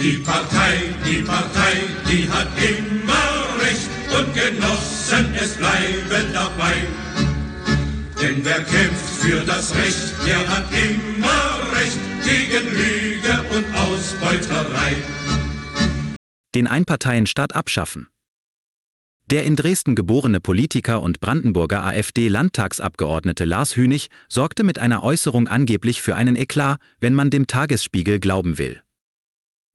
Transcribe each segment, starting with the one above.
Die Partei, die Partei, die hat immer Recht und Genossen, es bleiben dabei. Denn wer kämpft für das Recht, der hat immer Recht gegen Lüge und Ausbeuterei. Den Einparteienstaat abschaffen. Der in Dresden geborene Politiker und Brandenburger AfD-Landtagsabgeordnete Lars Hünig sorgte mit einer Äußerung angeblich für einen Eklat, wenn man dem Tagesspiegel glauben will.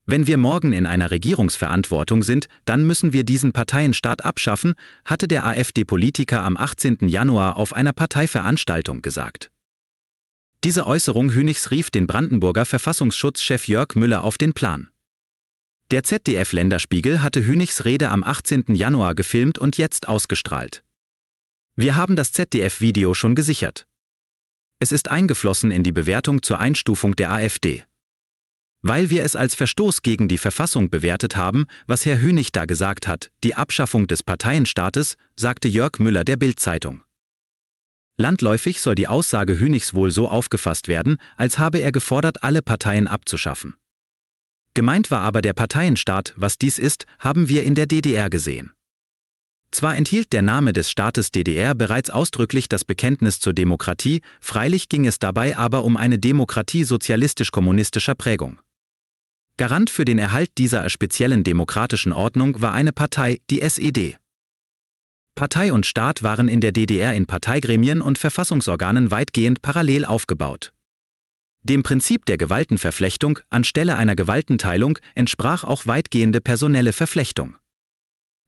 Wenn wir morgen in einer Regierungsverantwortung sind, dann müssen wir diesen Parteienstaat abschaffen, hatte der AfD-Politiker am 18. Januar auf einer Parteiveranstaltung gesagt. Diese Äußerung Hünigs rief den Brandenburger Verfassungsschutzchef Jörg Müller auf den Plan. Der ZDF-Länderspiegel hatte Hünigs Rede am 18. Januar gefilmt und jetzt ausgestrahlt. Wir haben das ZDF-Video schon gesichert. Es ist eingeflossen in die Bewertung zur Einstufung der AfD. Weil wir es als Verstoß gegen die Verfassung bewertet haben, was Herr Hünig da gesagt hat, die Abschaffung des Parteienstaates, sagte Jörg Müller der Bild-Zeitung. Landläufig soll die Aussage Hünigs wohl so aufgefasst werden, als habe er gefordert, alle Parteien abzuschaffen. Gemeint war aber der Parteienstaat, was dies ist, haben wir in der DDR gesehen. Zwar enthielt der Name des Staates DDR bereits ausdrücklich das Bekenntnis zur Demokratie, freilich ging es dabei aber um eine Demokratie sozialistisch-kommunistischer Prägung. Garant für den Erhalt dieser speziellen demokratischen Ordnung war eine Partei, die SED. Partei und Staat waren in der DDR in Parteigremien und Verfassungsorganen weitgehend parallel aufgebaut. Dem Prinzip der Gewaltenverflechtung anstelle einer Gewaltenteilung entsprach auch weitgehende personelle Verflechtung.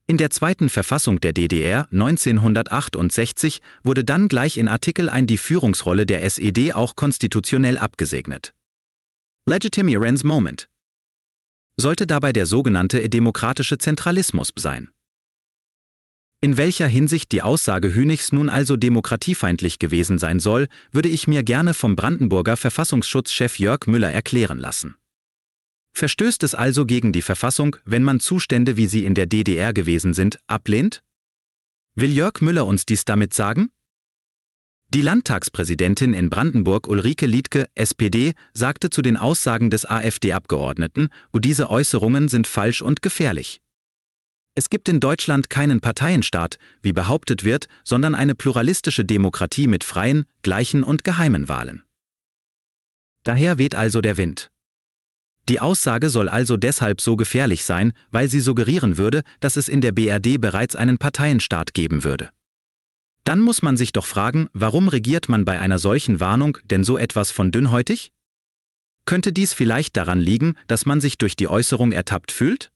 In der zweiten Verfassung der DDR 1968 wurde dann gleich in Artikel 1 die Führungsrolle der SED auch konstitutionell abgesegnet. Legitimierens Moment sollte dabei der sogenannte demokratische Zentralismus sein. In welcher Hinsicht die Aussage Hünigs nun also demokratiefeindlich gewesen sein soll, würde ich mir gerne vom Brandenburger Verfassungsschutzchef Jörg Müller erklären lassen. Verstößt es also gegen die Verfassung, wenn man Zustände, wie sie in der DDR gewesen sind, ablehnt? Will Jörg Müller uns dies damit sagen? Die Landtagspräsidentin in Brandenburg Ulrike Liedke, SPD, sagte zu den Aussagen des AfD-Abgeordneten, und diese Äußerungen sind falsch und gefährlich. Es gibt in Deutschland keinen Parteienstaat, wie behauptet wird, sondern eine pluralistische Demokratie mit freien, gleichen und geheimen Wahlen. Daher weht also der Wind. Die Aussage soll also deshalb so gefährlich sein, weil sie suggerieren würde, dass es in der BRD bereits einen Parteienstaat geben würde. Dann muss man sich doch fragen, warum regiert man bei einer solchen Warnung denn so etwas von dünnhäutig? Könnte dies vielleicht daran liegen, dass man sich durch die Äußerung ertappt fühlt?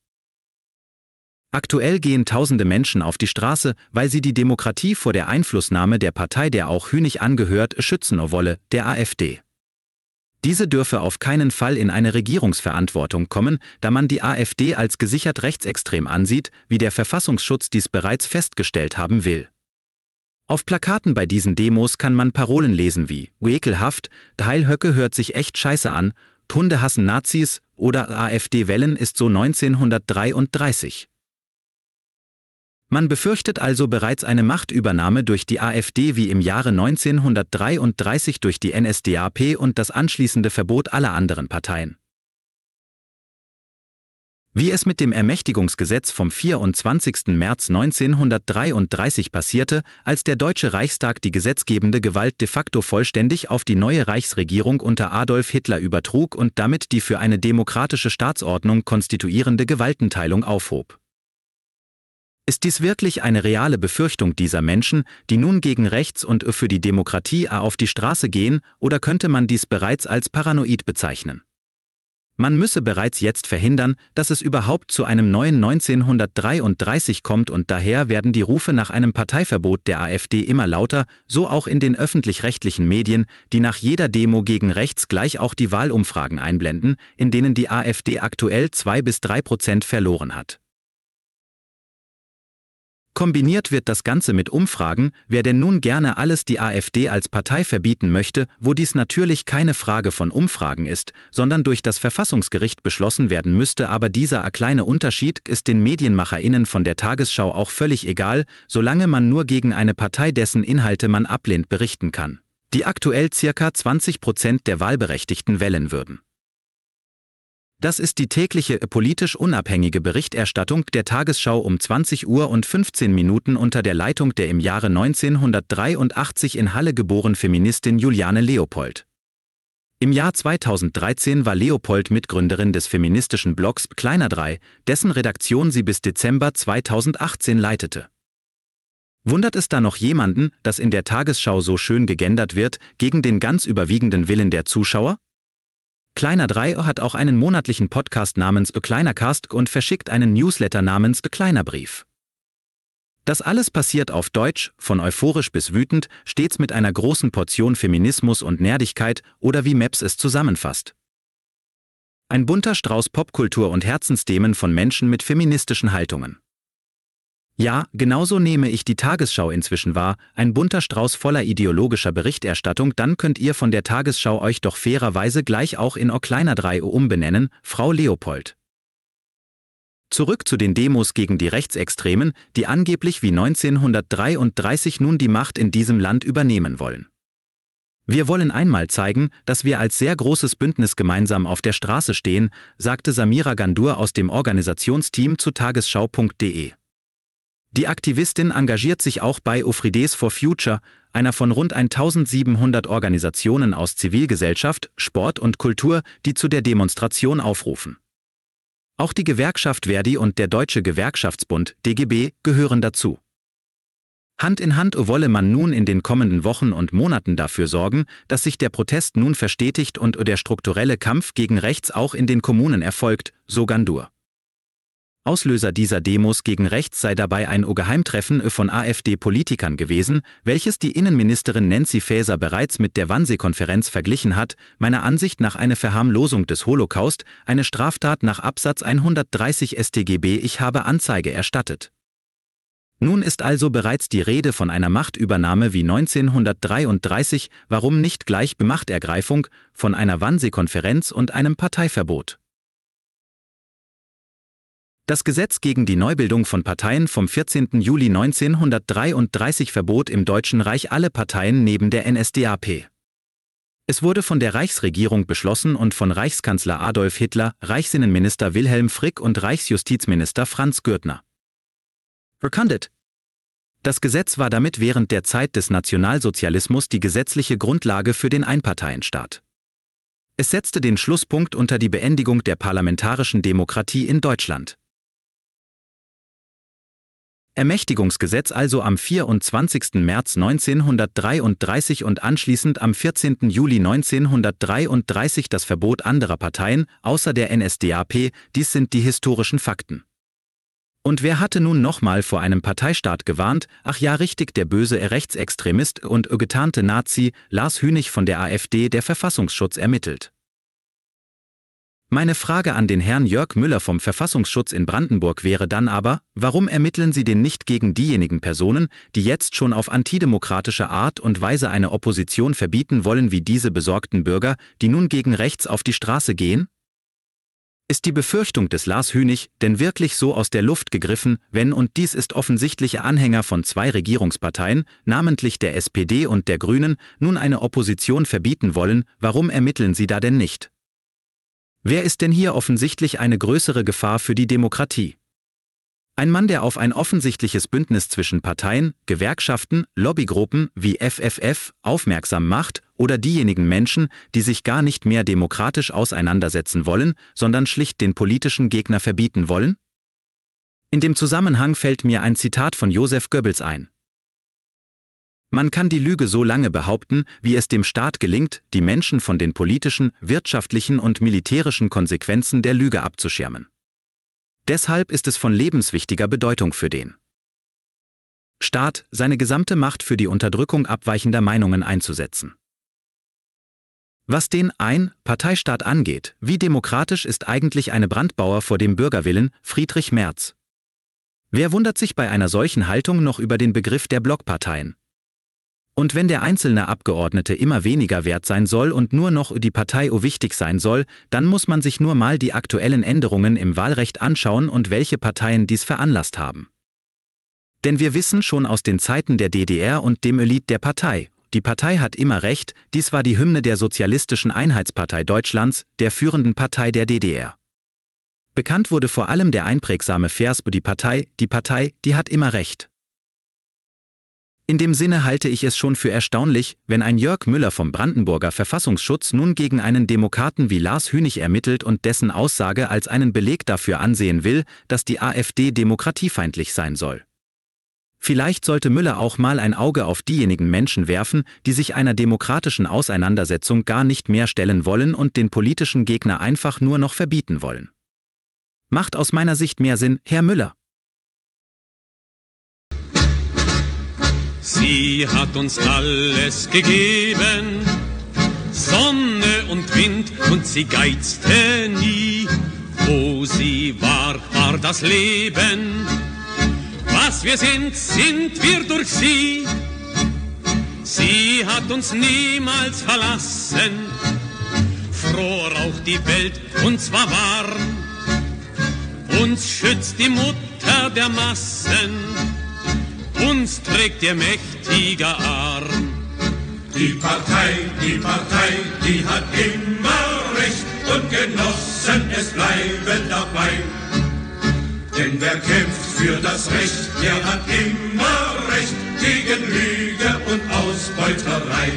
Aktuell gehen tausende Menschen auf die Straße, weil sie die Demokratie vor der Einflussnahme der Partei, der auch Hünig angehört, schützen wolle, der AfD. Diese dürfe auf keinen Fall in eine Regierungsverantwortung kommen, da man die AfD als gesichert rechtsextrem ansieht, wie der Verfassungsschutz dies bereits festgestellt haben will. Auf Plakaten bei diesen Demos kann man Parolen lesen wie ekelhaft, Heilhöcke hört sich echt scheiße an, Hunde hassen Nazis oder AfD-Wellen ist so 1933. Man befürchtet also bereits eine Machtübernahme durch die AfD wie im Jahre 1933 durch die NSDAP und das anschließende Verbot aller anderen Parteien. Wie es mit dem Ermächtigungsgesetz vom 24. März 1933 passierte, als der Deutsche Reichstag die gesetzgebende Gewalt de facto vollständig auf die neue Reichsregierung unter Adolf Hitler übertrug und damit die für eine demokratische Staatsordnung konstituierende Gewaltenteilung aufhob. Ist dies wirklich eine reale Befürchtung dieser Menschen, die nun gegen rechts und für die Demokratie auf die Straße gehen, oder könnte man dies bereits als paranoid bezeichnen? Man müsse bereits jetzt verhindern, dass es überhaupt zu einem neuen 1933 kommt und daher werden die Rufe nach einem Parteiverbot der AfD immer lauter, so auch in den öffentlich-rechtlichen Medien, die nach jeder Demo gegen rechts gleich auch die Wahlumfragen einblenden, in denen die AfD aktuell zwei bis drei Prozent verloren hat. Kombiniert wird das Ganze mit Umfragen, wer denn nun gerne alles die AfD als Partei verbieten möchte, wo dies natürlich keine Frage von Umfragen ist, sondern durch das Verfassungsgericht beschlossen werden müsste, aber dieser kleine Unterschied ist den Medienmacherinnen von der Tagesschau auch völlig egal, solange man nur gegen eine Partei, dessen Inhalte man ablehnt, berichten kann, die aktuell circa 20 Prozent der Wahlberechtigten wählen würden. Das ist die tägliche politisch unabhängige Berichterstattung der Tagesschau um 20 Uhr und 15 Minuten unter der Leitung der im Jahre 1983 in Halle geboren Feministin Juliane Leopold. Im Jahr 2013 war Leopold Mitgründerin des feministischen Blogs Kleiner 3, dessen Redaktion sie bis Dezember 2018 leitete. Wundert es da noch jemanden, dass in der Tagesschau so schön gegendert wird, gegen den ganz überwiegenden Willen der Zuschauer? Kleiner 3 hat auch einen monatlichen Podcast namens Bekleinercast und verschickt einen Newsletter namens Bekleinerbrief. Das alles passiert auf Deutsch, von euphorisch bis wütend, stets mit einer großen Portion Feminismus und Nerdigkeit oder wie Maps es zusammenfasst. Ein bunter Strauß Popkultur und Herzensthemen von Menschen mit feministischen Haltungen. Ja, genauso nehme ich die Tagesschau inzwischen wahr, ein bunter Strauß voller ideologischer Berichterstattung, dann könnt ihr von der Tagesschau euch doch fairerweise gleich auch in O kleiner 3 umbenennen, Frau Leopold. Zurück zu den Demos gegen die Rechtsextremen, die angeblich wie 1933 nun die Macht in diesem Land übernehmen wollen. Wir wollen einmal zeigen, dass wir als sehr großes Bündnis gemeinsam auf der Straße stehen, sagte Samira Gandur aus dem Organisationsteam zu tagesschau.de. Die Aktivistin engagiert sich auch bei Ofrides for Future, einer von rund 1700 Organisationen aus Zivilgesellschaft, Sport und Kultur, die zu der Demonstration aufrufen. Auch die Gewerkschaft Verdi und der Deutsche Gewerkschaftsbund DGB gehören dazu. Hand in Hand wolle man nun in den kommenden Wochen und Monaten dafür sorgen, dass sich der Protest nun verstetigt und der strukturelle Kampf gegen rechts auch in den Kommunen erfolgt, so Gandur. Auslöser dieser Demos gegen rechts sei dabei ein geheimtreffen von AfD-Politikern gewesen, welches die Innenministerin Nancy Faeser bereits mit der Wannsee-Konferenz verglichen hat, meiner Ansicht nach eine Verharmlosung des Holocaust, eine Straftat nach Absatz 130 StGB Ich habe Anzeige erstattet. Nun ist also bereits die Rede von einer Machtübernahme wie 1933, warum nicht gleich Bemachtergreifung, von einer Wannsee-Konferenz und einem Parteiverbot. Das Gesetz gegen die Neubildung von Parteien vom 14. Juli 1933 verbot im Deutschen Reich alle Parteien neben der NSDAP. Es wurde von der Reichsregierung beschlossen und von Reichskanzler Adolf Hitler, Reichsinnenminister Wilhelm Frick und Reichsjustizminister Franz Gürtner. Verkündet. Das Gesetz war damit während der Zeit des Nationalsozialismus die gesetzliche Grundlage für den Einparteienstaat. Es setzte den Schlusspunkt unter die Beendigung der parlamentarischen Demokratie in Deutschland. Ermächtigungsgesetz also am 24. März 1933 und anschließend am 14. Juli 1933 das Verbot anderer Parteien, außer der NSDAP, dies sind die historischen Fakten. Und wer hatte nun nochmal vor einem Parteistaat gewarnt, ach ja richtig der böse Rechtsextremist und getarnte Nazi Lars Hünig von der AfD der Verfassungsschutz ermittelt. Meine Frage an den Herrn Jörg Müller vom Verfassungsschutz in Brandenburg wäre dann aber, warum ermitteln Sie denn nicht gegen diejenigen Personen, die jetzt schon auf antidemokratische Art und Weise eine Opposition verbieten wollen wie diese besorgten Bürger, die nun gegen rechts auf die Straße gehen? Ist die Befürchtung des Lars Hünig denn wirklich so aus der Luft gegriffen, wenn und dies ist offensichtliche Anhänger von zwei Regierungsparteien, namentlich der SPD und der Grünen, nun eine Opposition verbieten wollen, warum ermitteln Sie da denn nicht? Wer ist denn hier offensichtlich eine größere Gefahr für die Demokratie? Ein Mann, der auf ein offensichtliches Bündnis zwischen Parteien, Gewerkschaften, Lobbygruppen wie FFF aufmerksam macht oder diejenigen Menschen, die sich gar nicht mehr demokratisch auseinandersetzen wollen, sondern schlicht den politischen Gegner verbieten wollen? In dem Zusammenhang fällt mir ein Zitat von Joseph Goebbels ein. Man kann die Lüge so lange behaupten, wie es dem Staat gelingt, die Menschen von den politischen, wirtschaftlichen und militärischen Konsequenzen der Lüge abzuschirmen. Deshalb ist es von lebenswichtiger Bedeutung für den Staat, seine gesamte Macht für die Unterdrückung abweichender Meinungen einzusetzen. Was den Ein-Parteistaat angeht, wie demokratisch ist eigentlich eine Brandbauer vor dem Bürgerwillen, Friedrich Merz? Wer wundert sich bei einer solchen Haltung noch über den Begriff der Blockparteien? Und wenn der einzelne Abgeordnete immer weniger wert sein soll und nur noch die Partei o wichtig sein soll, dann muss man sich nur mal die aktuellen Änderungen im Wahlrecht anschauen und welche Parteien dies veranlasst haben. Denn wir wissen schon aus den Zeiten der DDR und dem Elite der Partei, die Partei hat immer recht, dies war die Hymne der Sozialistischen Einheitspartei Deutschlands, der führenden Partei der DDR. Bekannt wurde vor allem der einprägsame Vers die Partei, die Partei, die hat immer recht. In dem Sinne halte ich es schon für erstaunlich, wenn ein Jörg Müller vom Brandenburger Verfassungsschutz nun gegen einen Demokraten wie Lars Hünig ermittelt und dessen Aussage als einen Beleg dafür ansehen will, dass die AfD demokratiefeindlich sein soll. Vielleicht sollte Müller auch mal ein Auge auf diejenigen Menschen werfen, die sich einer demokratischen Auseinandersetzung gar nicht mehr stellen wollen und den politischen Gegner einfach nur noch verbieten wollen. Macht aus meiner Sicht mehr Sinn, Herr Müller. Sie hat uns alles gegeben, Sonne und Wind, und sie geizte nie. Wo sie war, war das Leben. Was wir sind, sind wir durch sie. Sie hat uns niemals verlassen. Froh raucht die Welt, und zwar warm. Uns schützt die Mutter der Massen uns trägt ihr mächtiger Arm. Die Partei, die Partei, die hat immer Recht und Genossen, es bleiben dabei. Denn wer kämpft für das Recht, der hat immer Recht gegen Lüge und Ausbeuterei.